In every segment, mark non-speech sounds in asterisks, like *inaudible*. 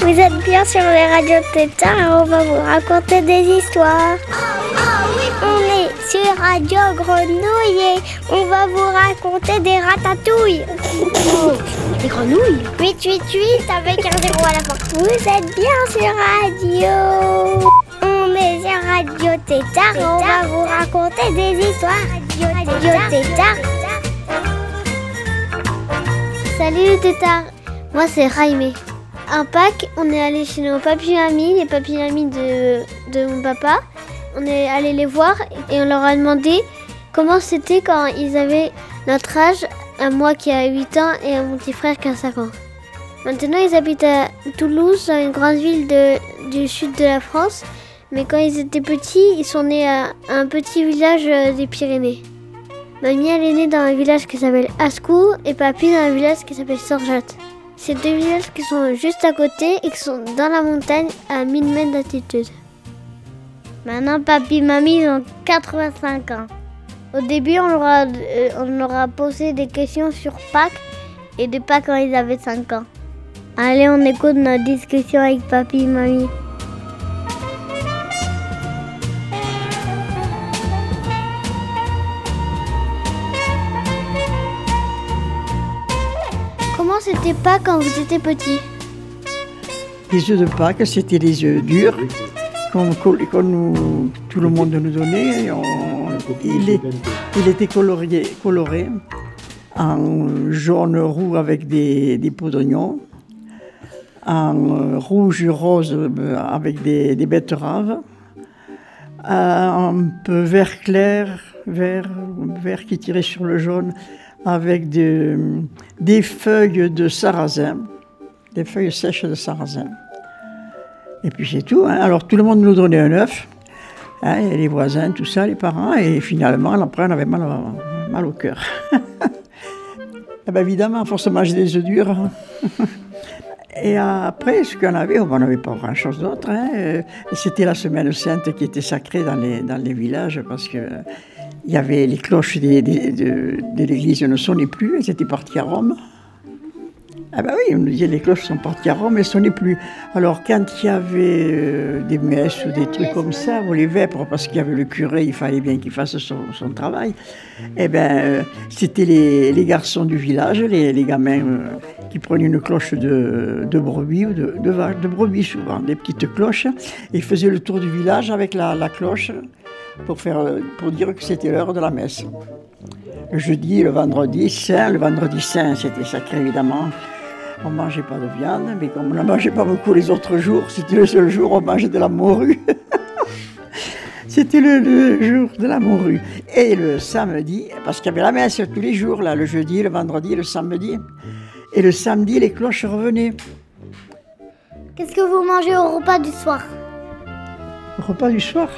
Vous êtes bien sur les radios Tétard et on va vous raconter des histoires. On est sur Radio Grenouille et on va vous raconter des ratatouilles. Des grenouilles 888 avec un zéro à la fin. Vous êtes bien sur Radio. Radio Tétard et on va vous raconter des histoires. Radio Tétard. Salut Tétard Moi c'est Raimé. Un Pâques, on est allé chez nos papy-mamies, les papy-mamies de, de mon papa. On est allé les voir et on leur a demandé comment c'était quand ils avaient notre âge, à moi qui a 8 ans et à mon petit frère qui a 5 ans. Maintenant ils habitent à Toulouse, une grande ville de- du sud de la France. Mais quand ils étaient petits, ils sont nés à un petit village euh, des Pyrénées. Mamie, elle est née dans un village qui s'appelle Ascou et papy dans un village qui s'appelle Sorjat. C'est deux villages qui sont juste à côté et qui sont dans la montagne à 1000 mètres d'altitude. Maintenant, papy et mamie ont 85 ans. Au début, on leur, a, euh, on leur a posé des questions sur Pâques et de Pâques quand ils avaient 5 ans. Allez, on écoute notre discussion avec papy et mamie. Quand vous étiez petit Les œufs de Pâques, c'était des œufs durs qu'on, nous- tout le monde nous donnait. et on- il, était colorié, coloré en jaune roux avec des, peaux d'oignon, en euh, rouge rose euh, avec des, des betteraves, un peu vert clair, vert, vert qui tirait sur le jaune avec des, feuilles de sarrasin, des feuilles sèches de sarrasin. Et puis c'est tout. hein. Alors tout le monde nous donnait un œuf, hein, et les voisins, tout ça, les parents, et finalement, après, on avait mal, au- cœur. *laughs* Eh ben, évidemment, de manger des œufs durs. hein. *laughs* Et après, ce qu'on avait, on n'avait pas grand-chose d'autre. C'était la semaine sainte qui était sacrée dans les, dans les villages parce que il y avait les cloches de, de l'église ne sonnaient plus, elles étaient parties à Rome. Ah ben oui, on nous disait les cloches sont parties à Rome, elles sonnaient plus. Alors quand il y avait euh, des messes ou des trucs comme ça, ou les vêpres, parce qu'il y avait le curé, il fallait bien qu'il fasse son, travail, eh ben euh, c'était les, garçons du village, les, gamins euh, qui prenaient une cloche de, brebis ou de, de de brebis souvent, des petites cloches, et ils faisaient le tour du village avec la cloche pour, faire, pour dire que c'était l'heure de la messe. Le jeudi, le vendredi saint, le vendredi saint, c'était sacré évidemment. On ne mangeait pas de viande, mais comme on ne mangeait pas beaucoup les autres jours, c'était le seul jour où on mangeait de la morue. *laughs* c'était le, le jour de la morue. Et le samedi, parce qu'il y avait la messe tous les jours, là, le jeudi, le vendredi, le samedi. Et le samedi, les cloches revenaient. Qu'est-ce que vous mangez au repas du soir? Au repas du soir,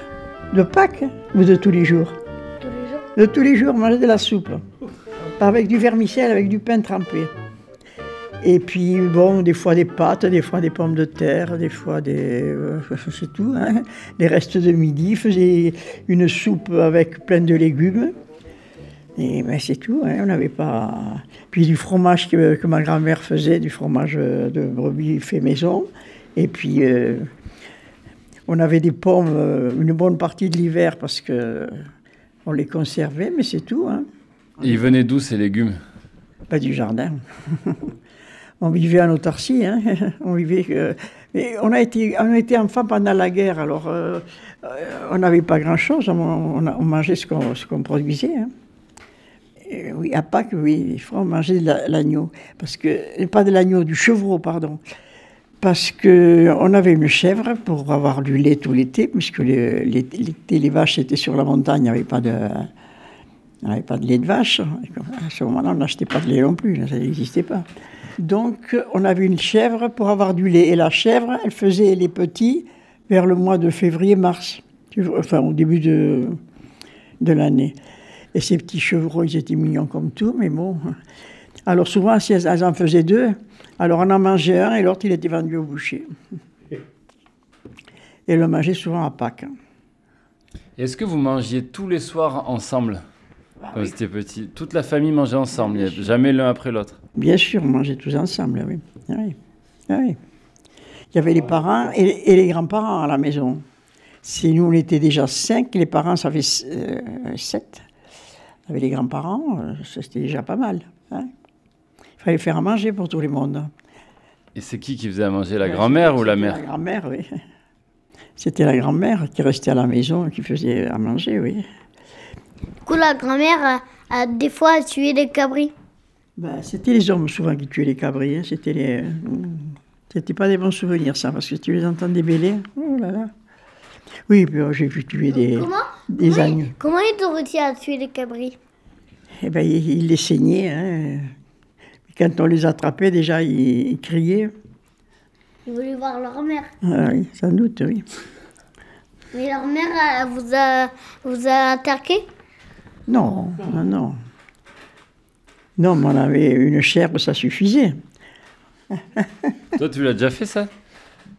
de Pâques ou de tous les jours Tous les jours. De tous les jours, manger de la soupe. Avec du vermicelle, avec du pain trempé. Et puis, bon, des fois des pâtes, des fois des pommes de terre, des fois des. euh, *laughs* c'est tout, hein. Les restes de midi, faisait une soupe avec plein de légumes. Et ben, c'est tout, hein, on n'avait pas. Puis du fromage que, que ma grand-mère faisait, du fromage euh, de brebis fait maison. Et puis, euh, on avait des pommes euh, une bonne partie de l'hiver parce que on les conservait, mais c'est tout. Hein. Ils venaient d'où ces légumes? Pas du jardin. *laughs* on vivait en autarcie. Hein. *laughs* On vivait. mais on a été, on a été enfants pendant la guerre, alors euh, euh, on n'avait pas grand-chose. On, on a- on mangeait ce qu'on produisait. hein. Et oui, à Pâques, oui, il faut manger de la- l'agneau. Parce que, pas de l'agneau, du chevreau, pardon. Parce que on avait une chèvre pour avoir du lait tout l'été, puisque les, vaches étaient sur la montagne, il n'y avait pas de. On n'avait pas de lait de vache. À ce moment-là, on n'achetait pas de lait non plus, ça n'existait pas. Donc, on avait une chèvre pour avoir du lait. Et la chèvre, elle faisait les petits vers le mois de février-mars, enfin au début de, de l'année. Et ces petits chevreaux, ils étaient mignons comme tout, mais bon. Alors souvent, si elles, en faisaient deux, alors on en mangeait un et l'autre, il était vendu au boucher. Et le mangeait souvent à Pâques. Est-ce que vous mangiez tous les soirs ensemble Ah quand vous étiez petit? Toute la famille mangeait ensemble, il y a jamais l'un après l'autre. Bien sûr, on mangeait tous ensemble, oui. Ah oui. Ah oui. Il y avait les parents et, et les grands-parents à la maison. Si nous, on était déjà cinq, les parents, ça fait euh, sept. Avec les grands-parents, euh, c'était déjà pas mal. hein. Il fallait faire à manger pour tout le monde. Et c'est qui qui faisait à manger La grand-mère ou la mère La grand-mère, oui. C'était la grand-mère qui restait à la maison, qui faisait à manger, oui. Du coup, la grand-mère a, a des fois tué des cabris. Ben, c'était les hommes souvent qui tuaient les cabris. hein. C'était les. C'était pas des bons souvenirs, ça, parce que tu les entendais bêler. Oh là là. Oui, puis oh, j'ai vu tuer des, Comment des agneaux. Comment ils ont réussi à tuer les cabris? Eh ben, ils, ils les saignaient. Hein. Quand on les attrapait, déjà, ils, ils criaient. Ils voulaient voir leur mère. Ah oui, sans doute, oui. Mais leur mère elle vous a, vous a attaqué? Non, non, non. Non, mais on avait une chair, ça suffisait. *laughs* Toi, tu l'as déjà fait ça?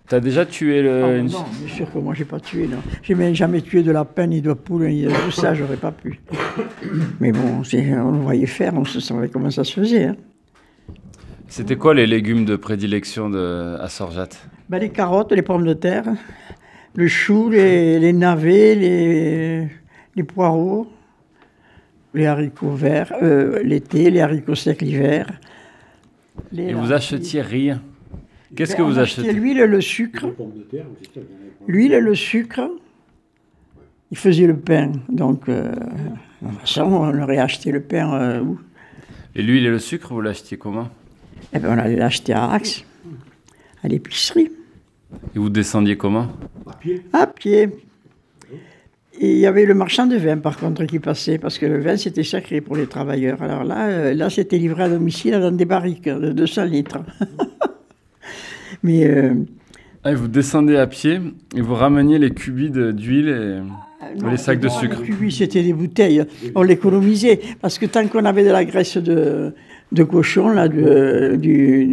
T'as déjà tué le. Ah, une- non, bien sûr que moi, j'ai pas tué, non. J'ai même jamais tué de lapin, ni de poule, ni de tout ça, j'aurais pas pu. Mais bon, on le voyait faire, on se savait comment ça se faisait. hein. C'était quoi les légumes de prédilection de... à Sorjat? Ben, les carottes, les pommes de terre, le chou, les, les navets, les, les poireaux, les haricots verts, euh, l'été, les haricots secs l'hiver. Les Et vous achetiez rien? Qu'est-ce Ben, que vous achetait achetez L'huile, le sucre. L'huile, le sucre. Il faisait le pain. Donc, euh, de toute façon, on aurait acheté le pain euh, où? Et l'huile et le sucre, vous l'achetiez comment? Eh ben, On allait l'acheter à Axe, à l'épicerie, Et vous descendiez comment? À pied. Et il y avait le marchand de vin, par contre, qui passait, parce que le vin, c'était sacré pour les travailleurs. Alors là, euh, là c'était livré à domicile dans des barriques de 200 litres. *laughs* Mais euh, Ah, et vous descendez à pied et vous rameniez les cubis de- d'huile et les sacs de non, sucre. les cubis, c'était des bouteilles. On l'économisait. Parce que tant qu'on avait de la graisse de, de cochon, là, de, du,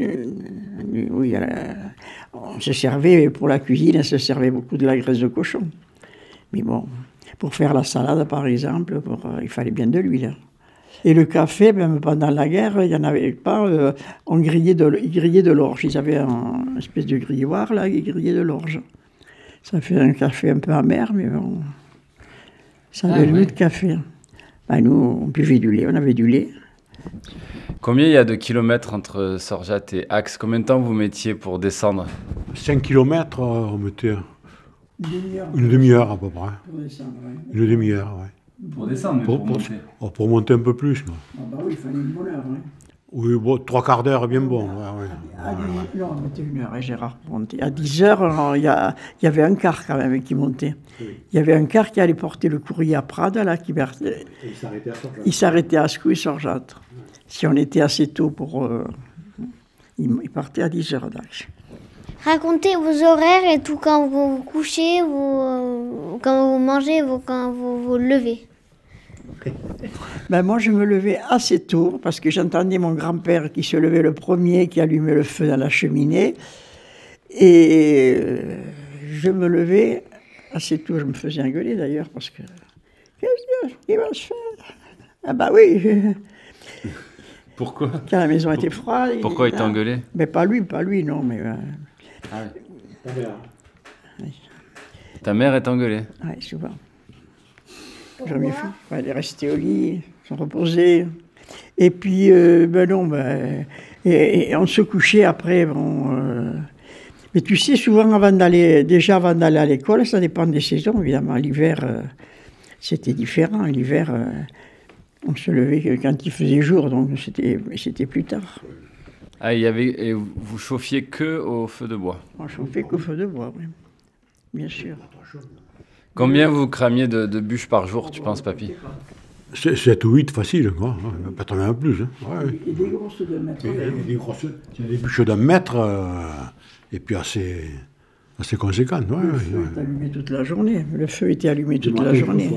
du- oui, euh, on se servait, pour la cuisine, on se servait beaucoup de la graisse de cochon. Mais bon, pour faire la salade, par exemple, pour, euh, il fallait bien de l'huile. Et le café, même pendant la guerre, il n'y en avait pas. euh, on grillait de, ils grillaient de l'orge. Ils avaient un une espèce de grilloir, là, ils grillaient de l'orge. Ça fait un café un peu amer, mais bon. Ça avait Ah, le ouais. goût de café. Ben, nous, on buvait du lait, on avait du lait. Combien il y a de kilomètres entre Sorjat et Axe? Combien de temps vous mettiez pour descendre? 5 km, on mettait une demi-heure à peu près. Une demi-heure, ouais. Pour descendre, mais Pour- pour- Oh, pour monter un peu plus. Ah bah oui, il fallait une bonne heure. Oui, bon, trois quarts d'heure, bien bon. ouais, ouais. non, on mettait une heure, et Gérard montait. À 10 heures, alors, il y, avait un car quand même qui montait. Il y avait un car qui allait porter le courrier à Prades, là, qui partait- il s'arrêtait à Ascou et Sorjâtre. Si on était assez tôt pour... euh, il, il partait à 10 heures d'Axe. Racontez vos horaires et tout quand vous vous couchez, vous, euh, quand vous mangez, vous, quand vous vous levez. Ben moi, je me levais assez tôt parce que j'entendais mon grand-père qui se levait le premier, qui allumait le feu dans la cheminée. Et euh, je me levais assez tôt. Je me faisais engueuler d'ailleurs parce que. Qu'est-ce qu'il va se faire? Ah, bah oui Pourquoi? Quand la maison était froide. Pourquoi il t'a engueulé? Mais pas lui, pas lui, non, mais. euh, Ta mère est engueulée. ouais, souvent. Jamais fait. Elle est restée au lit, se reposer. Et puis, euh, ben non, ben, et, et on se couchait après. Bon, euh, mais tu sais, souvent, avant d'aller, déjà avant d'aller à l'école, ça dépend des saisons, évidemment. L'hiver, euh, c'était différent. L'hiver, euh, on se levait que quand il faisait jour, donc c'était, c'était plus tard. Ah, il y avait... et vous chauffiez que au feu de bois. On chauffait qu'au feu de bois, oui. Bien sûr. Combien vous cramiez de, de bûches par jour, tu penses, papy 7 ou 8, facile, quoi. hein, Peut-être même plus. Hein. Ouais, ouais. Et des grosses de mètre. Et- et des grosses, il y a des bûches d'un mètre, euh, et puis assez, assez conséquentes. Ouais, Le ouais, feu ouais. était allumé toute la journée. Le feu était allumé toute la journée.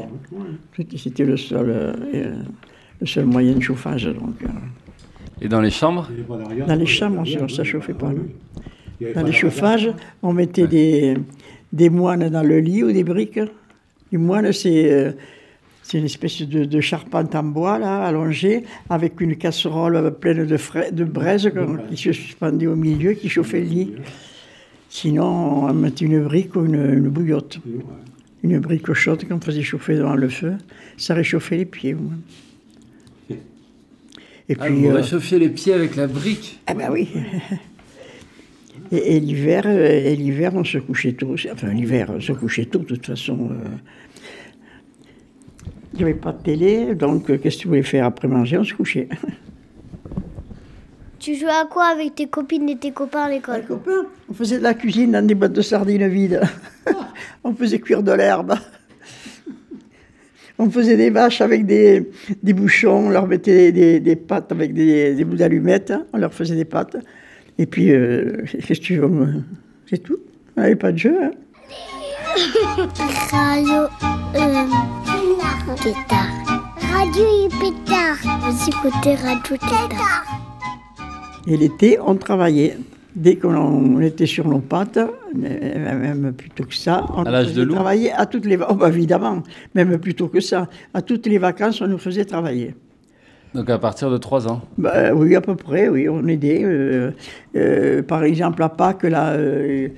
C'était- le seul, euh, euh, le seul moyen de chauffage. Donc, euh. Et dans les chambres Dans les chambres, on ne se chauffait pas. Dans les chauffages, on mettait des, des moines dans le lit ou des briques. Du moine, c'est euh, c'est une espèce de, de charpente en bois, là, allongée, avec une casserole pleine de, frais, de braise qui se suspendait au milieu, qui chauffait le lit. Sinon, on mettait une brique ou une, une bouillotte. Une brique chaude qu'on faisait chauffer devant le feu. Ça réchauffait les pieds. au moins. *laughs* Et Ah, vous euh, réchauffiez les pieds avec la brique? Ah ben oui. *laughs* Et, et l'hiver, euh, et l'hiver, on se couchait tôt. Enfin, l'hiver, on se couchait tôt, de toute façon. euh. Il n'y avait pas de télé, donc euh, qu'est-ce que tu voulais faire après manger? On se couchait. *laughs* Tu jouais à quoi avec tes copines et tes copains à l'école? Copains, on faisait de la cuisine dans des boîtes de sardines vides. *laughs* on faisait cuire de l'herbe. On faisait des vaches avec des, des bouchons, on leur mettait des, des pâtes avec des, des bouts d'allumettes, on leur faisait des pâtes. Et puis, euh, *laughs* qu'est-ce que tu veux C'est tout. On n'avait pas de jeu. hein. Radio euh, Tétard. Radio Pétard. Vous écoutez Radio Tétard. Et l'été, on travaillait. Dès qu'on on était sur nos pattes, même plutôt que ça, on À l'âge de travailler à toutes les va- oh, bah, évidemment, même plutôt que ça. À toutes les vacances, on nous faisait travailler. Donc à partir de 3 ans. Bah, oui, à peu près, oui, on aidait. euh, euh, par exemple, à Pâques, là, euh,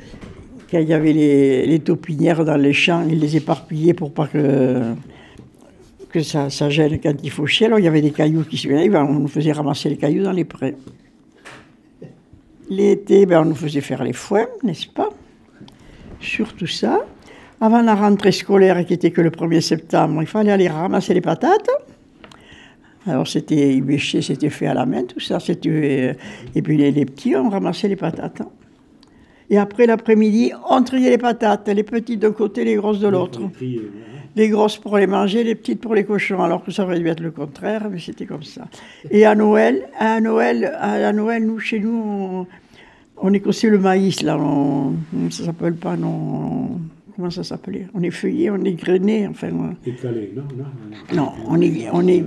quand il y avait les, les taupinières dans les champs, ils les éparpillaient pour pas que, que ça, ça gêne quand il fauchait. Alors, il y avait des cailloux qui se venaient, ben, on nous faisait ramasser les cailloux dans les prés. L'été, ben, on nous faisait faire les foins, n'est-ce pas? Surtout ça. Avant la rentrée scolaire, qui était que le 1er septembre, il fallait aller ramasser les patates. Alors c'était bêché, c'était fait à la main, tout ça. C'était, euh, et puis les, les petits, on ramassait les patates. hein. Et après l'après-midi, on triait les patates, les petites d'un côté, les grosses de l'autre. Les grosses pour les manger, les petites pour les cochons, alors que ça aurait dû être le contraire, mais c'était comme ça. Et à Noël, à Noël, à Noël, nous, chez nous, on, on écossait le maïs, là, on, ça s'appelle pas, non, comment ça s'appelait? On est feuillé, on est grainé, enfin, on- Écalé, non, non, non, on est, on est,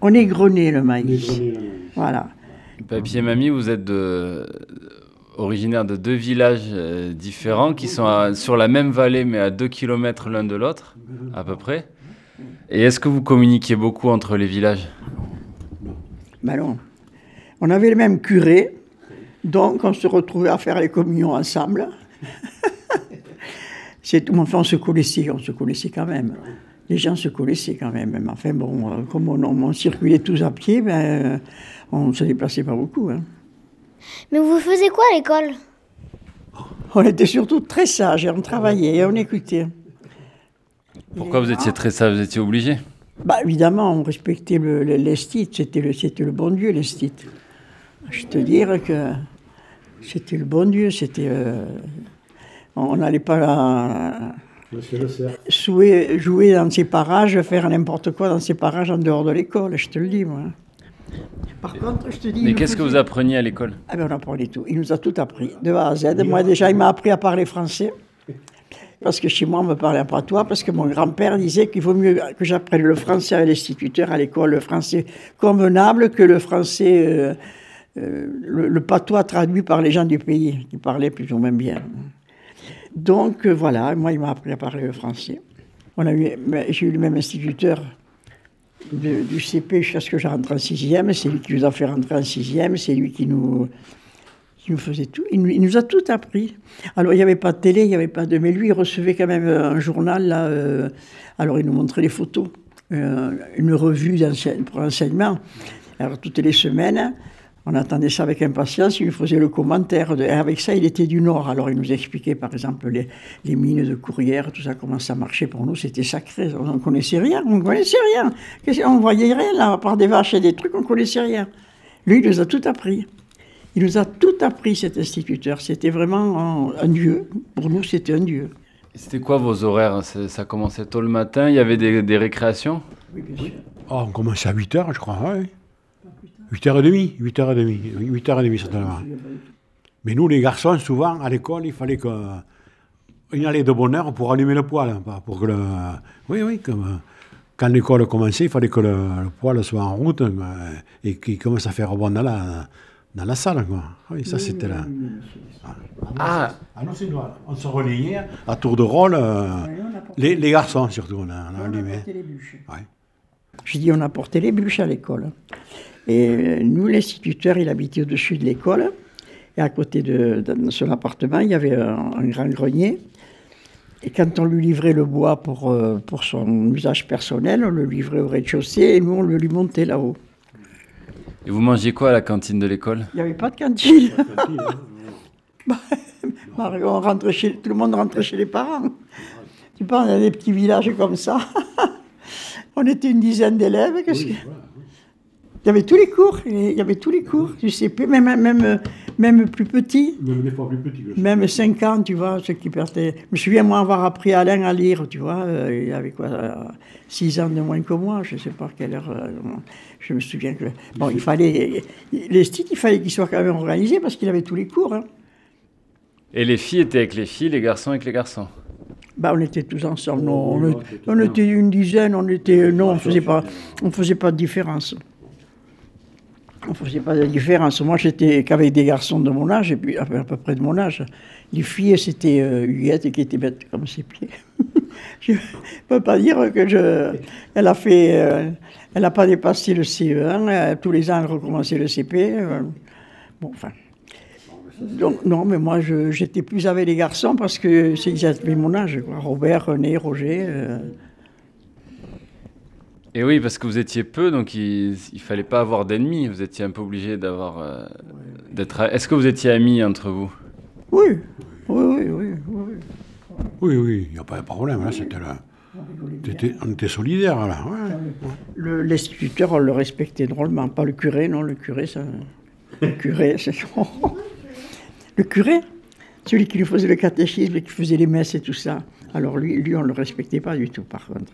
on est grené le maïs. non. Voilà. Papy et mamie, vous êtes de... originaires de deux villages euh, différents qui sont à- sur la même vallée mais à 2 km l'un de l'autre, à peu près. Et est-ce que vous communiquiez beaucoup entre les villages? Ben non. On avait le même curé, donc on se retrouvait à faire les communions ensemble. *laughs* C'est tout, enfin, on se connaissait, on se connaissait quand même. Les gens se connaissaient quand même. Mais enfin, bon, euh, comme on, on circulait tous à pied, ben, euh, on ne se déplaçait pas beaucoup. hein. Mais vous faisiez quoi à l'école? On était surtout très sages, et on travaillait et on écoutait. Pourquoi vous étiez très sage Vous étiez obligé Bah, évidemment, on respectait le, c'était le, c'était le bon Dieu, l'esthite. Je te dire que c'était le bon Dieu, c'était... euh, on n'allait pas là, jouer, jouer dans ces parages, faire n'importe quoi dans ces parages en dehors de l'école, je te le dis, moi. Par contre, je te dis... Mais qu'est-ce que vous appreniez à l'école? Ah ben on apprenait tout. Il nous a tout appris, de A à Z. Moi déjà, il m'a appris à parler français. Parce que chez moi, on me parlait pas toi, parce que mon grand-père disait qu'il vaut mieux que j'apprenne le français à l'instituteur, à l'école, le français convenable, que le français, euh, euh, le, le patois traduit par les gens du pays, qui parlaient plus ou moins bien. Donc euh, voilà, moi, il m'a appris à parler le français. J'ai eu le même instituteur du CP jusqu'à ce que je rentre en sixième. C'est lui qui nous a fait rentrer en sixième. C'est lui qui nous, qui nous faisait tout. Il nous, a tout appris. Alors, il n'y avait pas de télé, il n'y avait pas de... Mais lui, il recevait quand même un journal, là. euh, alors, il nous montrait les photos. euh, une revue pour enseignement. Alors, toutes les semaines, on attendait ça avec impatience. Il nous faisait le commentaire. De, et avec ça, il était du Nord. Alors, il nous expliquait, par exemple, les, les mines de courrières, tout ça, comment ça marchait pour nous. C'était sacré. On ne connaissait rien. On ne connaissait rien. On ne voyait rien, là, à part des vaches et des trucs, on ne connaissait rien. Lui, il nous a tout appris. Il nous a tout appris, cet instituteur. C'était vraiment un, un dieu. Pour nous, c'était un dieu. C'était quoi vos horaires C'est- Ça commençait tôt le matin, il y avait des, des récréations? Oui, bien sûr. Oh, on commençait à 8h, je crois, ouais. 8h30, 8h30, 8h30 certainement. Mais nous, les garçons, souvent, à l'école, il fallait que... On allait de bonne heure pour allumer le poêle, hein, pas pour que le... Oui, oui, comme... Quand l'école commençait, il fallait que le, le poêle soit en route euh, et qu'il commence à faire bon dans la, dans la salle, quoi. Oui, ça, c'était là. Ah, Ah non, c'est nous. On se relayait à tour de rôle, euh, les, les garçons surtout, on a, on a allumé. Ouais. Je dis, on apportait les bûches à l'école. Et euh, nous, l'instituteur, il habitait au-dessus de l'école. Et à côté de, de son appartement, il y avait un, un grand grenier. Et quand on lui livrait le bois pour, euh, pour son usage personnel, on le livrait au rez-de-chaussée et nous, on le lui montait là-haut. et vous mangez quoi à la cantine de l'école? Il n'y avait pas de cantine. *laughs* Mario, on rentrait chez, tout le monde rentrait chez les parents. Tu y a des petits villages comme ça. *laughs* on était une dizaine d'élèves. qu'est-ce que- y avait tous les cours, il y avait tous les cours, tu sais, plus, même, même, même plus petits, Même des fois plus petit que ça. même 5 ans, tu vois, ceux qui partaient. Je me souviens, moi, avoir appris Alain à lire, tu vois, euh, il avait quoi, 6 ans de moins que moi, je ne sais pas quelle heure. euh, je me souviens que. Bon, il fallait. Les styles, il fallait qu'ils soient quand même organisés parce qu'il avait tous les cours. hein. Et les filles étaient avec les filles, les garçons avec les garçons? Bah, on était tous ensemble. non, on, on était une dizaine, on était. Non, on faisait pas, on faisait pas de différence. On faisait pas de différence. Moi, j'étais qu'avec des garçons de mon âge, et puis à peu, près de mon âge. Les filles, c'était euh, Huguette qui était bête comme ses pieds. *laughs* je ne peux pas dire que je. Elle a fait. euh, elle n'a pas dépassé le CE1. euh, tous les ans, elle recommençait le CP. euh, bon, enfin. Non, mais moi, j'étais plus avec les garçons parce que c'est avaient mon âge. Robert, René, Roger. Et oui, parce que vous étiez peu, donc il, il fallait pas avoir d'ennemis. Vous étiez un peu obligé d'avoir, euh, d'être. Est-ce que vous étiez amis entre vous? Oui, oui, oui, oui. oui. Oui, oui, il n'y a pas de problème. Là, c'était là. On était solidaires, là. ouais. Le- L'instituteur, on le respectait drôlement. Pas le curé, non, le curé, ça. Le curé, *laughs* c'est. Le curé, celui qui nous faisait le catéchisme, qui faisait les messes et tout ça. Alors lui, lui on ne le respectait pas du tout, par contre.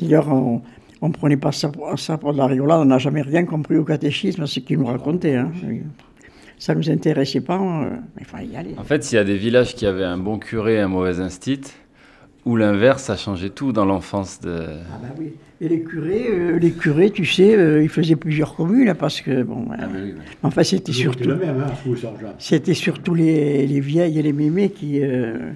D'ailleurs, on ne prenait pas ça pour, ça pour de la rigolade. On n'a jamais rien compris au catéchisme, ce qu'il nous racontait. hein. Ça ne nous intéressait pas, euh, il fallait y aller. En fait, s'il y a des villages qui avaient un bon curé et un mauvais instit, ou l'inverse, ça changeait tout dans l'enfance de. Ah bah oui. Et les curés, euh, les curés, tu sais, euh, ils faisaient plusieurs communes parce que bon. euh, Enfin, c'était C'était surtout, le même, hein, c'était surtout les, les vieilles et les mémés qui euh,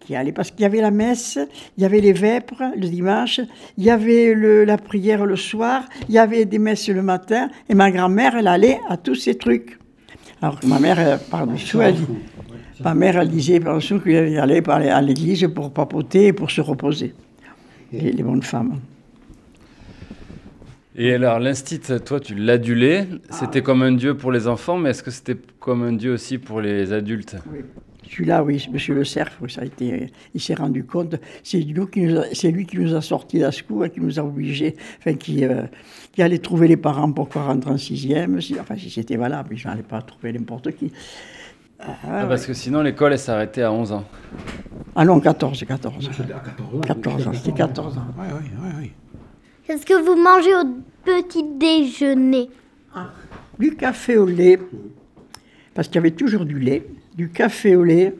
qui allaient parce qu'il y avait la messe, il y avait les vêpres le dimanche, il y avait le- la prière le soir, il y avait des messes le matin, et ma grand-mère, elle allait à tous ces trucs. Alors ma mère, elle, par-dessous, elle, ma mère, elle disait par-dessous qu'elle allait à l'église pour papoter et pour se reposer. Les, les bonnes femmes. Et alors, l'instit, toi, tu l'adulais. C'était comme un dieu pour les enfants, mais est-ce que c'était comme un dieu aussi pour les adultes? Celui-là, oui, Monsieur Le Cerf, ça a été, il s'est rendu compte. C'est lui qui nous a, c'est lui qui nous a sortis d'Ascou et qui nous a obligés, enfin, qui, euh, qui allait trouver les parents pour qu'on rentre en sixième. Si, enfin, si c'était valable, je n'allais pas trouver n'importe qui. Ah, Ah, Parce que sinon, l'école, elle s'arrêtait à 11 ans. ah non, 14, 14. C'était à 14 ans. 14 ans, c'était 14 ans. Oui, oui, oui, oui. Qu'est-ce que vous mangez au petit déjeuner? Du café au lait, parce qu'il y avait toujours du lait, du café au lait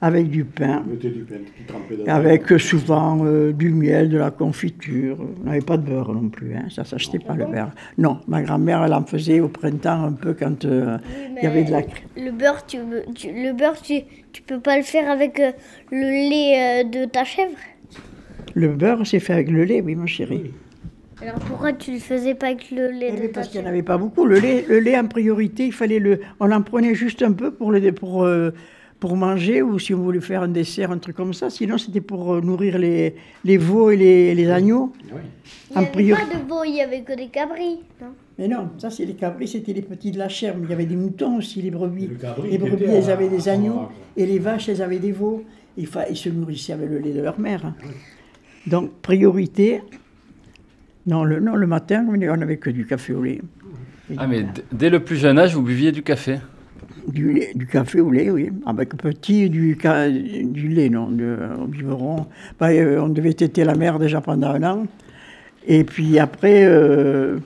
avec du pain. On mettait du pain qui trempait dedans. Avec euh, souvent euh, du miel, de la confiture. On n'avait pas de beurre non plus, hein. ça s'achetait pas le beurre. Non, ma grand-mère, elle en faisait au printemps un peu quand euh, il y avait de la crème. Le beurre, tu, le beurre, tu, tu peux pas le faire avec euh, le lait euh, de ta chèvre? Le beurre, c'est fait avec le lait, oui, mon chéri. Alors pourquoi tu le faisais pas avec le lait Eh de parce qu'il n'y en avait pas beaucoup. Le lait, le lait, en priorité, il fallait le. On en prenait juste un peu pour, le, pour, euh, pour manger ou si on voulait faire un dessert, un truc comme ça. Sinon, c'était pour euh, nourrir les, les veaux et les, les agneaux. Oui. Il n'y avait priori- pas de veau, il y avait que des cabris. Non? Mais non, ça, c'est les cabris, c'était les petits de la chair. Mais il y avait des moutons aussi, les brebis. Le cabri les brebis, elles avaient des agneaux. Et les vaches, elles avaient des veaux. Il fa- Ils se nourrissaient avec le lait de leur mère. hein. Donc, priorité. Non, le, non, le matin, on n'avait que du café au lait. Ah, mais dès le plus jeune âge, vous buviez du café? Du, lait- du café au lait, oui. Avec petit, du, lait, non, de, au biberon. Bah, euh, on devait téter la mère déjà pendant un an. Et puis après, euh,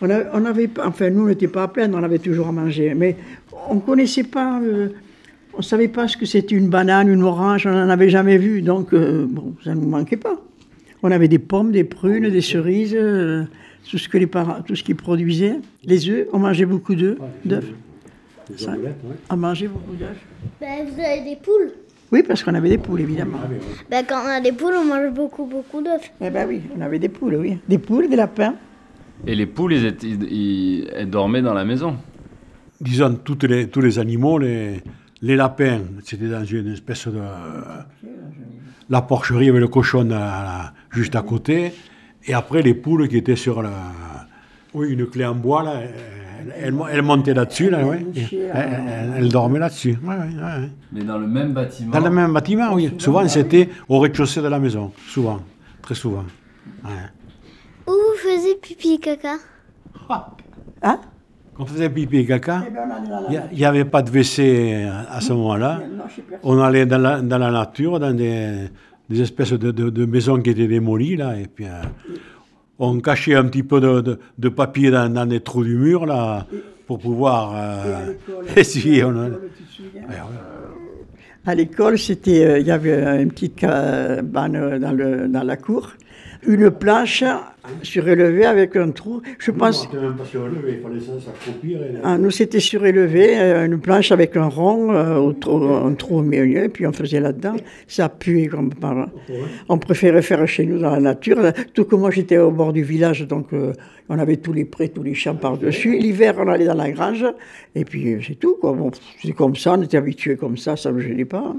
on, a- on avait, enfin nous, on n'était pas à plaindre, on avait toujours à manger. Mais on ne connaissait pas, euh, on ne savait pas ce que c'était une banane, une orange, on n'en avait jamais vu. Donc, bon, ça ne nous manquait pas. On avait des pommes, des prunes, des cerises. euh, tout ce que les parents, tout ce qu'ils produisaient. Les œufs, on mangeait beaucoup d'œufs, Ça-. On mangeait beaucoup d'œufs. Ben, vous avez des poules Oui, parce qu'on avait des poules, évidemment. Ah. Ben, quand on a des poules, on mange beaucoup, beaucoup d'œufs. Eh ben oui, on avait des poules, oui. Des poules, des lapins. Et les poules, ils étaient- ils- ils- elles dormaient dans la maison. disons, toutes les, tous les animaux, les, les lapins, c'était dans une espèce de... La porcherie avec le cochon à- juste à côté. Et après, les poules qui étaient sur la... Oui, une clé en bois, là. Elle, elle, elle montait là-dessus, là, ouais. Et Elle, elle- dormait là-dessus. Ouais, ouais, ouais, ouais. Mais dans le même bâtiment. Dans le même bâtiment, oui. Souvent, c'était au rez-de-chaussée de la maison. Souvent. Très souvent. Ouais. Où vous faisiez pipi et caca? Hein? Quand on faisait pipi et caca, ben allait dans il n'y avait pas de WC à ce moment-là. On allait dans la, dans la nature, dans des, des espèces de, de- de maisons qui étaient démolies, là, et puis euh, on cachait un petit peu de, de- de papier dans, dans les trous du mur, là, pour pouvoir euh, essuyer. on a- Ouais, ouais. À l'école, c'était, euh, il y avait une petite cabane dans, le, dans la cour, une planche surélevée avec un trou. Je pense, même pas surélevé, il fallait s'accroupir. et- ah, nous c'était surélevé, euh, une planche avec un rond, euh, trou- un trou au milieu, et puis on faisait là-dedans. Ça puait comme par. On préférait faire chez nous dans la nature. Tout comme moi j'étais au bord du village, donc euh, on avait tous les prés, tous les champs par-dessus. L'hiver, on allait dans la grange, et puis euh, c'est tout. Quoi. Bon, c'est comme ça, on était habitués comme ça, ça ne me gênait pas. hein.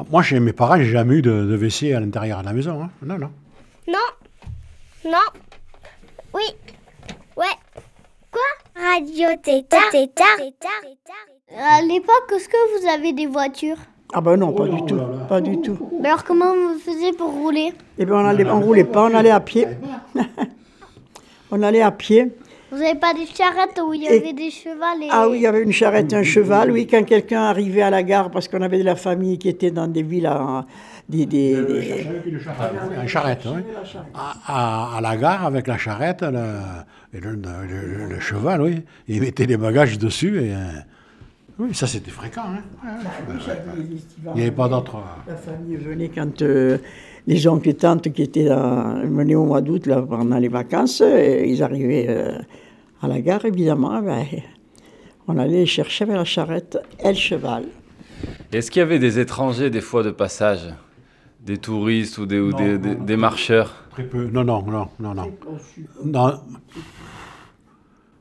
Ah, Moi, chez mes parents, j'ai jamais eu de, de WC à l'intérieur de la maison. hein. Non, non. Non. Non. Oui. Ouais. Quoi? Radio Tétard. Tétard. À l'époque, est-ce que vous avez des voitures? Ah ben non, pas Oh du tout, là. pas du tout. Ben Alors, comment vous faisiez pour rouler? Eh bien, on allait, on roulait pas, on allait à pied. *laughs* on allait à pied. Vous n'avez pas des charrettes où il y Et- avait des chevals et... Ah oui, il y avait une charrette, un cheval. Oui, quand quelqu'un arrivait à la gare, parce qu'on avait de la famille qui était dans des villes, à- des, des- des- Un charrette, oui. À, à- à la gare, avec la charrette le, et le, le- le- le cheval, oui. Ils mettaient les bagages dessus. Et, euh, oui, ça, c'était fréquent. hein. Ouais, ouais. Il n'y avait pas d'autre... euh, La famille venait quand euh, les oncles et tantes qui étaient dans- venaient au mois d'août là, pendant les vacances, ils arrivaient euh, à la gare, évidemment. ben, on allait les chercher avec la charrette et le cheval. Est-ce qu'il y avait des étrangers, des fois, de passage? Des touristes ou des, ou Non, des, non, des- non. des marcheurs Très peu. Non, non, non, non, non. Non.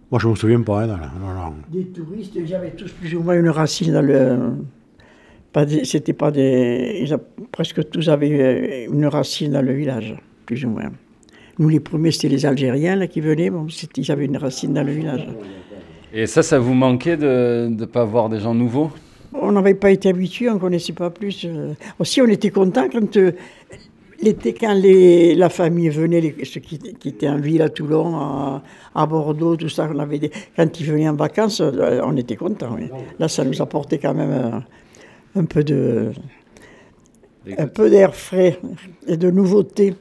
Moi, je ne me souviens pas. hein, non, non, non. Des touristes, ils avaient tous plus ou moins une racine dans le. Pas c'était pas des. Ils a- presque tous avaient euh, une racine dans le village, plus ou moins. Nous, les premiers, c'était les Algériens là, qui venaient, bon, ils avaient une racine dans le village. Et ça, ça vous manquait de ne pas voir des gens nouveaux? On n'avait pas été habitués, on ne connaissait pas plus. euh. Aussi, on était contents quand euh, l'été, quand les, la famille venait, les- ceux qui, qui étaient en ville à Toulon, à, à Bordeaux, tout ça, on avait des- quand ils venaient en vacances, euh, on était contents. oui. Là, ça nous apportait quand même euh, un peu de, un peu d'air frais et de nouveauté.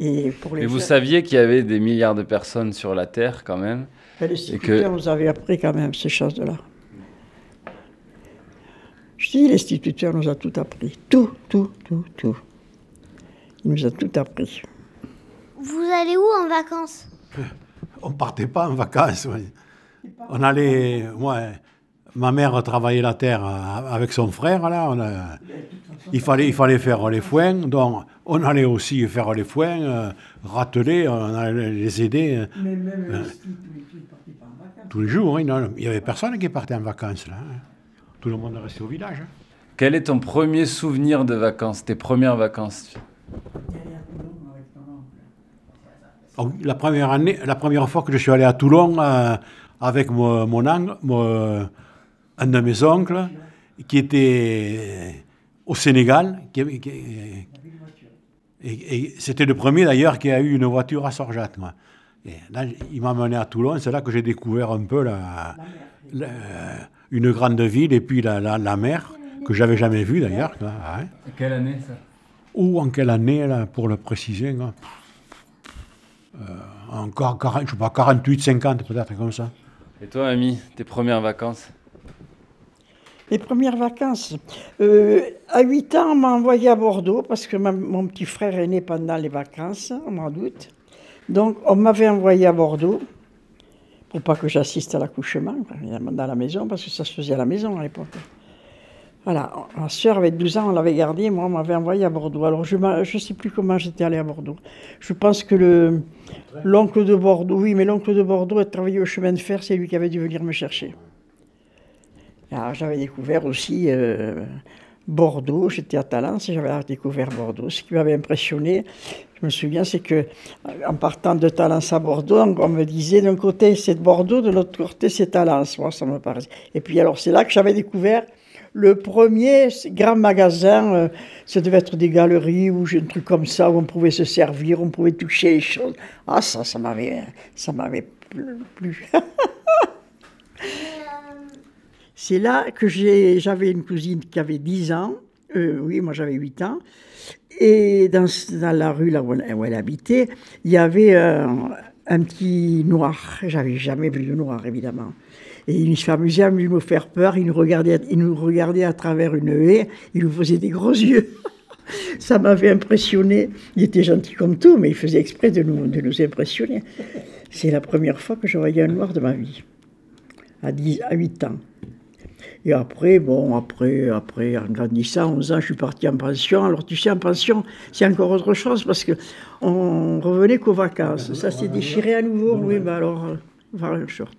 Et pour les Mais vous saviez qu'il y avait des milliards de personnes sur la Terre, quand même Ben, Les instituteurs nous avaient appris quand même ces choses-là. Je dis, l'instituteur nous a tout appris. Tout, tout, tout, tout. Il nous a tout appris. Vous allez où en vacances? *laughs* On partait pas en vacances. oui. On allait, moi, ma mère travaillait la terre euh, avec son frère là. on a- il fallait, il fallait faire les foins, donc on allait aussi faire les foins, euh, rateler, on allait les aider euh, tous les jours. oui, non, il y avait personne qui partait en vacances là. Tout le monde restait au village. hein. Quel est ton premier souvenir de vacances, tes premières vacances? Ah La première année, la première fois que je suis allé à Toulon euh, avec mon, mon oncle, mon- un de mes oncles, qui était au Sénégal, qui- qui- et, et c'était le premier d'ailleurs qui a eu une voiture à Sorjat. moi. Et là, il m'a mené à Toulon, c'est là que j'ai découvert un peu la, la- une grande ville et puis la, la, la mer, que j'avais jamais vue d'ailleurs. quoi, hein. Quelle année ça? Ou en quelle année, là, pour le préciser hein Euh, Encore, 40, je sais pas, 48, 50 peut-être, comme ça. Et toi, Ami, tes premières vacances? Les premières vacances. Euh, à 8 ans, on m'a envoyé à Bordeaux parce que ma- mon petit frère est né pendant les vacances, au mois d'août. Donc, on m'avait envoyé à Bordeaux pour pas que j'assiste à l'accouchement dans la maison, parce que ça se faisait à la maison à l'époque. Voilà, ma soeur avait 12 ans, on l'avait gardée, moi on m'avait envoyé à Bordeaux. Alors je ne sais plus comment j'étais allée à Bordeaux. Je pense que le l'oncle de Bordeaux, oui, mais l'oncle de Bordeaux a travaillé au chemin de fer, c'est lui qui avait dû venir me chercher. Alors j'avais découvert aussi euh, Bordeaux, j'étais à Talence et j'avais découvert Bordeaux. Ce qui m'avait impressionné, je me souviens, c'est que en partant de Talence à Bordeaux, on me disait d'un côté c'est Bordeaux, de l'autre côté c'est Talence. Moi, ça me paraissait. Et puis alors c'est là que j'avais découvert le premier grand magasin, euh, ça devait être des galeries ou un truc comme ça, où on pouvait se servir, on pouvait toucher les choses. Ah, ça, ça m'avait, ça m'avait plu. *laughs* C'est là que j'avais une cousine qui avait 10 ans, euh, oui, moi j'avais 8 ans, et dans, la rue où elle, habitait, il y avait euh, un petit noir. J'avais jamais vu de noir, évidemment. Et il s'amusait à me faire peur. Il nous, regardait, il nous regardait à travers une haie. Il nous faisait des gros yeux. *laughs* Ça m'avait impressionné. Il était gentil comme tout, mais il faisait exprès de nous, de nous impressionner. C'est la première fois que je voyais un noir de ma vie, à, 10, à 8 ans. Et après, bon, après, après, en grandissant, 11 ans, je suis parti en pension. Alors, tu sais, en pension, c'est encore autre chose parce que on revenait qu'aux vacances. Ça s'est déchiré à nouveau, oui, mais alors, voir short.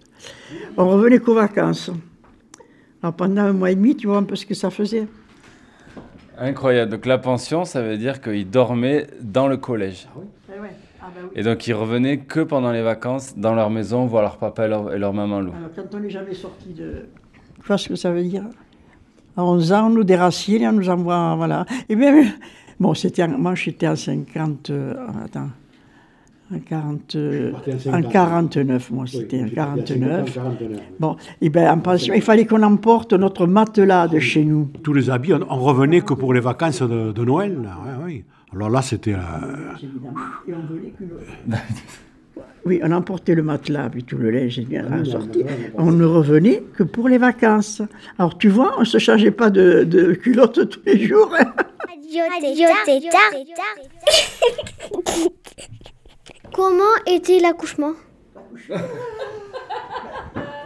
On revenait qu'aux vacances. Alors pendant un mois et demi, tu vois un peu ce que ça faisait. Incroyable. Donc la pension, ça veut dire qu'ils dormaient dans le collège. Ah oui. Eh ah bah oui. Et donc ils revenaient que pendant les vacances dans leur maison voir leur papa et leur, maman loup. Alors quand on n'est jamais sorti de... Tu vois ce que ça veut dire À 11 ans, on nous déraciait, on nous envoie... Voilà. Et bien, bon, c'était moi j'étais en 50... Euh, attends. En, 40, en 49, moi c'était en 49. Bon, et eh ben, en pension, il fallait qu'on emporte notre matelas de chez nous. Tous les habits, on, on revenait que pour les vacances de, de Noël. Ouais, oui. Alors là, c'était. Euh... *laughs* Oui, on emportait le matelas, puis tout le linge bien sorti. On ne revenait que pour les vacances. Alors tu vois, on ne se changeait pas de, de culotte tous les jours. Comment était l'accouchement? *laughs*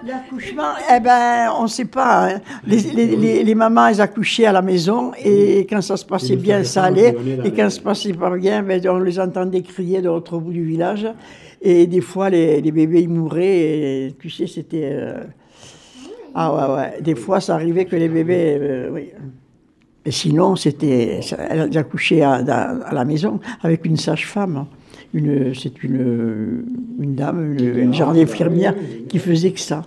L'accouchement, eh ben, on ne sait pas. Hein. Les, mamans, elles accouchaient à la maison et quand ça se passait bien, ça allait. Et quand ça se passait pas bien, ben, on les entendait crier de l'autre bout du village. Et des fois, les, bébés, ils mouraient. Et, tu sais, c'était... Euh, ah ouais, ouais. Des fois, ça arrivait que les bébés... Euh, oui. Et sinon, c'était... Elles accouchaient à, à la maison avec une sage-femme une, c'est une, une dame, une, genre infirmière qui faisait que ça.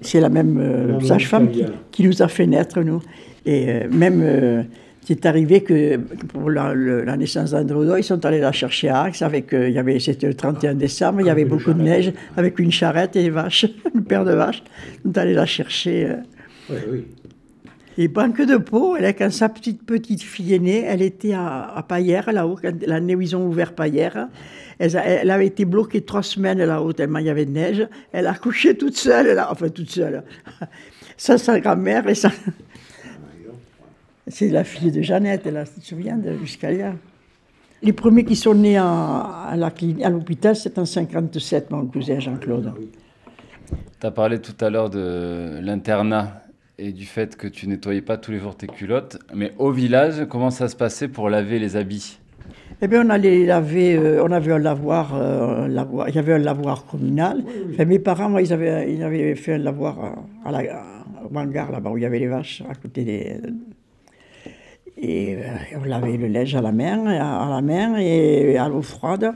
C'est la même euh, sage-femme qui, nous a fait naître, nous. Et même, c'est arrivé que pour la, naissance d'Androdo, ils sont allés la chercher à Axe. Avec, il y avait, c'était le 31 décembre, il y avait beaucoup de neige, avec une charrette et des vaches, *laughs* une paire de vaches. Ils sont allés la chercher. Oui, oui. Et Banque de Pau, elle, quand sa petite, petite fille est née, elle était à, à Paillère, là-haut, l'année où ils ont ouvert Paillère. Elle, elle, avait été bloquée trois semaines là-haut, tellement il y avait de neige. Elle a couché toute seule, là, enfin toute seule. *laughs* Ça, sa grand-mère, et ça. C'est la fille de Jeannette, là, tu te souviens, de Juscalia? Les premiers qui sont nés à, la à l'hôpital, c'est en 57, mon cousin Jean-Claude. Tu as parlé tout à l'heure de l'internat et du fait que tu nettoyais pas tous les jours tes culottes. Mais au village, comment ça se passait pour laver les habits? Eh bien, on allait laver, euh, on avait un lavoir, euh, lavoir, il y avait un lavoir communal. mes parents, moi, ils avaient, ils avaient fait un lavoir à, la, au hangar, là-bas, où il y avait les vaches, à côté des... Et euh, on lavait le linge à la main, à, la main et à l'eau froide.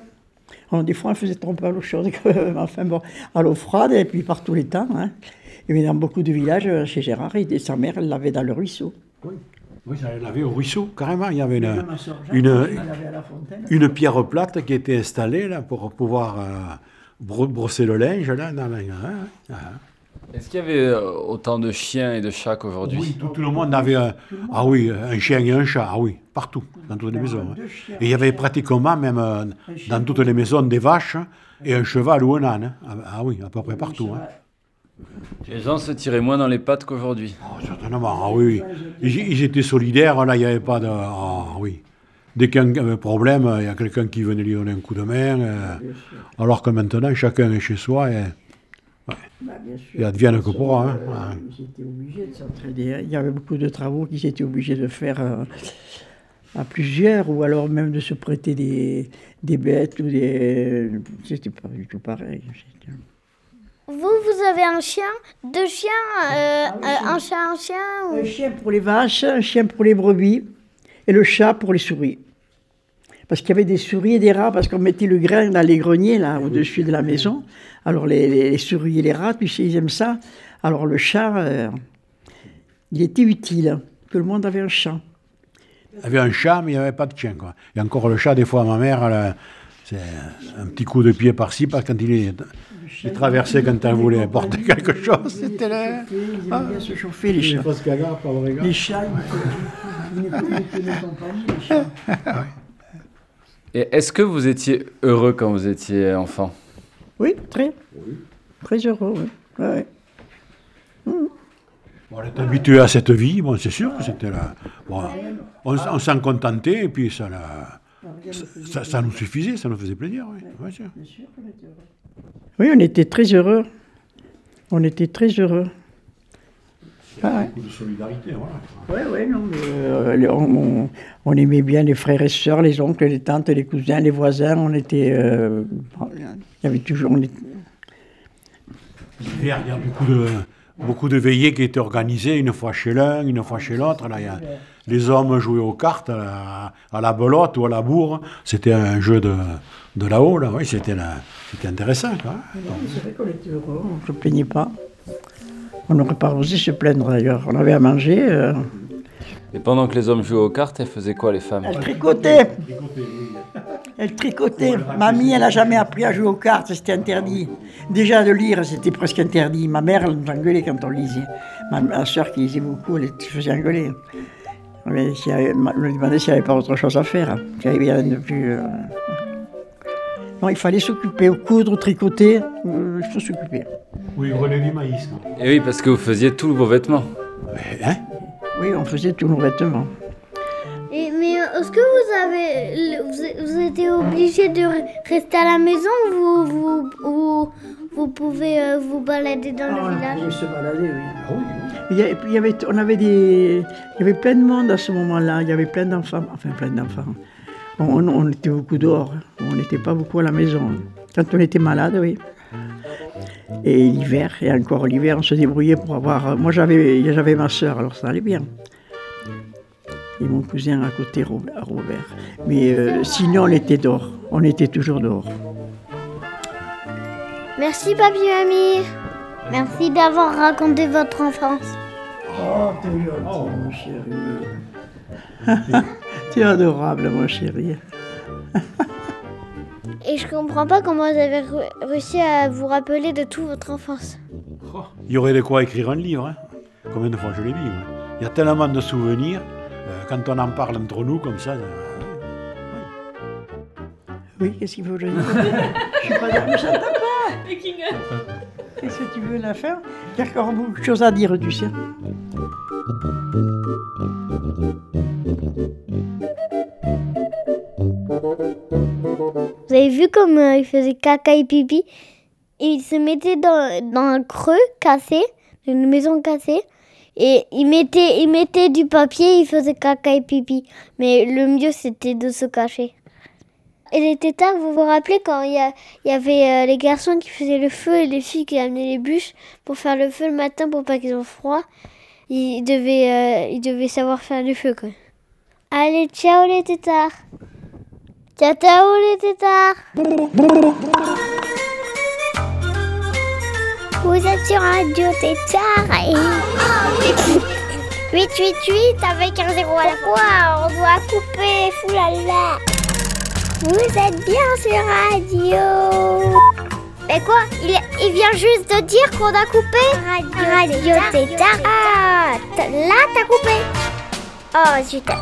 des fois, on faisait tromper à l'eau chaude, *laughs* enfin bon, à l'eau froide, et puis par tous les temps. Hein. Et dans beaucoup de villages, chez Gérard, et sa mère, elle l'avait dans le ruisseau. Oui. Oui, elle l'avait au ruisseau, carrément. Il y avait une, une, une, pierre plate qui était installée là, pour pouvoir euh, brosser le linge. Là, dans la, hein, hein. Est-ce qu'il y avait euh, autant de chiens et de chats qu'aujourd'hui? Oui, tout, le monde avait un, ah oui, un chien et un chat, ah oui, partout, dans toutes les maisons. Et il y avait pratiquement, même dans toutes les maisons, des vaches et un cheval ou un âne. Ah, ah oui, à peu près partout. Les gens se tiraient moins dans les pattes qu'aujourd'hui. Oh, certainement, ah oui. Ils, étaient solidaires, là, il n'y avait pas de. Ah oui. dès qu'il y a un problème, il y a quelqu'un qui venait lui donner un coup de main. euh, alors que maintenant, chacun est chez soi et Bah, bien sûr. il advienne que pourra. hein. Voilà. Ils étaient obligés de s'entraider. Il y avait beaucoup de travaux qu'ils étaient obligés de faire euh, à plusieurs, ou alors même de se prêter des, des bêtes ou des. C'était pas du tout pareil. Vous, vous avez un chien, deux chiens, euh, Ah oui, euh, un chat, un chien ou- Un chien pour les vaches, un chien pour les brebis, et le chat pour les souris. Parce qu'il y avait des souris et des rats, parce qu'on mettait le grain dans les greniers, là, au-dessus de la maison. Alors les, les- les souris et les rats, tu sais, ils aiment ça. Alors le chat, euh, il était utile. Tout le monde avait un chat. Il y avait un chat, mais il n'y avait pas de chien. Quoi. Et encore le chat, des fois, ma mère, elle, a- c'est un petit coup de pied par-ci, parce que quand il est, il traversait, quand elle voulait porter quelque chose, c'était là. Ils aimaient bien se chauffer, les chats. pas. Les chats, ils ne compagnies, les chats. *laughs* Et est-ce que vous étiez heureux quand vous étiez enfant? Oui, très. Très heureux, oui. Ouais, ouais. Bon, on est habitué à cette vie, bon, c'est sûr que c'était là. Bon, on, on s'en contentait, et puis ça, la- ça, ça nous suffisait, ça nous faisait plaisir. Oui, bien sûr. Oui, on était très heureux. On était très heureux. Ah ouais. Beaucoup de solidarité, voilà. Oui, oui, non, mais, euh, on, on- on aimait bien les frères et sœurs, les oncles, les tantes, les cousins, les voisins. On était. euh, il y avait toujours. on était- L'hiver, il y a beaucoup de, beaucoup de veillées qui étaient organisées, une fois chez l'un, une fois chez l'autre. Là, il y a- les hommes jouaient aux cartes, à la, à la belote ou à la bourre. C'était un jeu de, de là-haut, là, oui, c'était, c'était intéressant. Quoi. C'est vrai qu'on était heureux, on ne se plaignait pas. On n'aurait pas osé se plaindre d'ailleurs. On avait à manger. euh, Et pendant que les hommes jouaient aux cartes, elles faisaient quoi les femmes Elle tricotait. Elle tricotait. Mamie, elle n'a jamais appris à jouer aux cartes, c'était interdit. Déjà de lire, c'était presque interdit. Ma mère, elle nous engueulait quand on lisait. Ma, ma soeur qui lisait beaucoup, elle se faisait engueuler. Mais je me demandais s'il n'y avait pas autre chose à faire. Qu'il n'y avait rien de plus. euh. Non, il fallait s'occuper, coudre, tricoter, euh, il faut s'occuper. Oui, relais du maïs. Et oui, parce que vous faisiez tous vos vêtements. Mais, hein? Oui, on faisait tous nos vêtements. Et, mais euh, est-ce que vous avez, vous, vous étiez obligé de re- rester à la maison ou vous, vous, vous, vous pouvez euh, vous balader dans le village? se balader, oui. Il y a- et puis il y avait, on avait des, il y avait plein de monde à ce moment-là. Il y avait plein d'enfants, enfin plein d'enfants. On, était beaucoup dehors. On n'était pas beaucoup à la maison. Quand on était malade, oui. Et l'hiver, et encore l'hiver, on se débrouillait pour avoir. Moi, j'avais, j'avais ma soeur, alors ça allait bien. Et mon cousin à côté, Robert. Robert. Mais euh, sinon, on était dehors. On était toujours dehors. Merci papy mamie. Merci d'avoir raconté votre enfance. Oh, t'es gentil, mon chéri. *laughs* t'es adorable, mon chéri. *laughs* Et je comprends pas comment vous avez réussi à vous rappeler de toute votre enfance. Il y aurait de quoi écrire un livre. Hein. Combien de fois je l'ai dit ouais. Il y a tellement de souvenirs. euh, quand on en parle entre nous comme ça, euh, Oui, qu'est-ce qu'il faut que je dise? Je suis pas là, mais j'entends pas. Qu'est-ce que tu veux la faire? Il y a encore beaucoup de choses à dire, tu sais. Vous avez vu comme euh, il faisait caca et pipi? Il se mettait dans, dans un creux cassé, une maison cassée, et il mettait, il mettait du papier, il faisait caca et pipi. Mais le mieux, c'était de se cacher. Et les tard, vous vous rappelez quand il y, avait euh, les garçons qui faisaient le feu et les filles qui amenaient les bûches pour faire le feu le matin pour pas qu'ils aient froid? Ils devaient, euh, ils devaient savoir faire du feu, quoi. Allez, ciao les tétards Ciao, les tétards Vous êtes sur Radio Tétard et... 888 avec un zéro à la fois, on doit couper, foulala. Vous êtes bien sur Radio. Mais quoi il, vient juste de dire qu'on a coupé? Radio, Radio Tétard. Ah, là t'as coupé. Oh, super.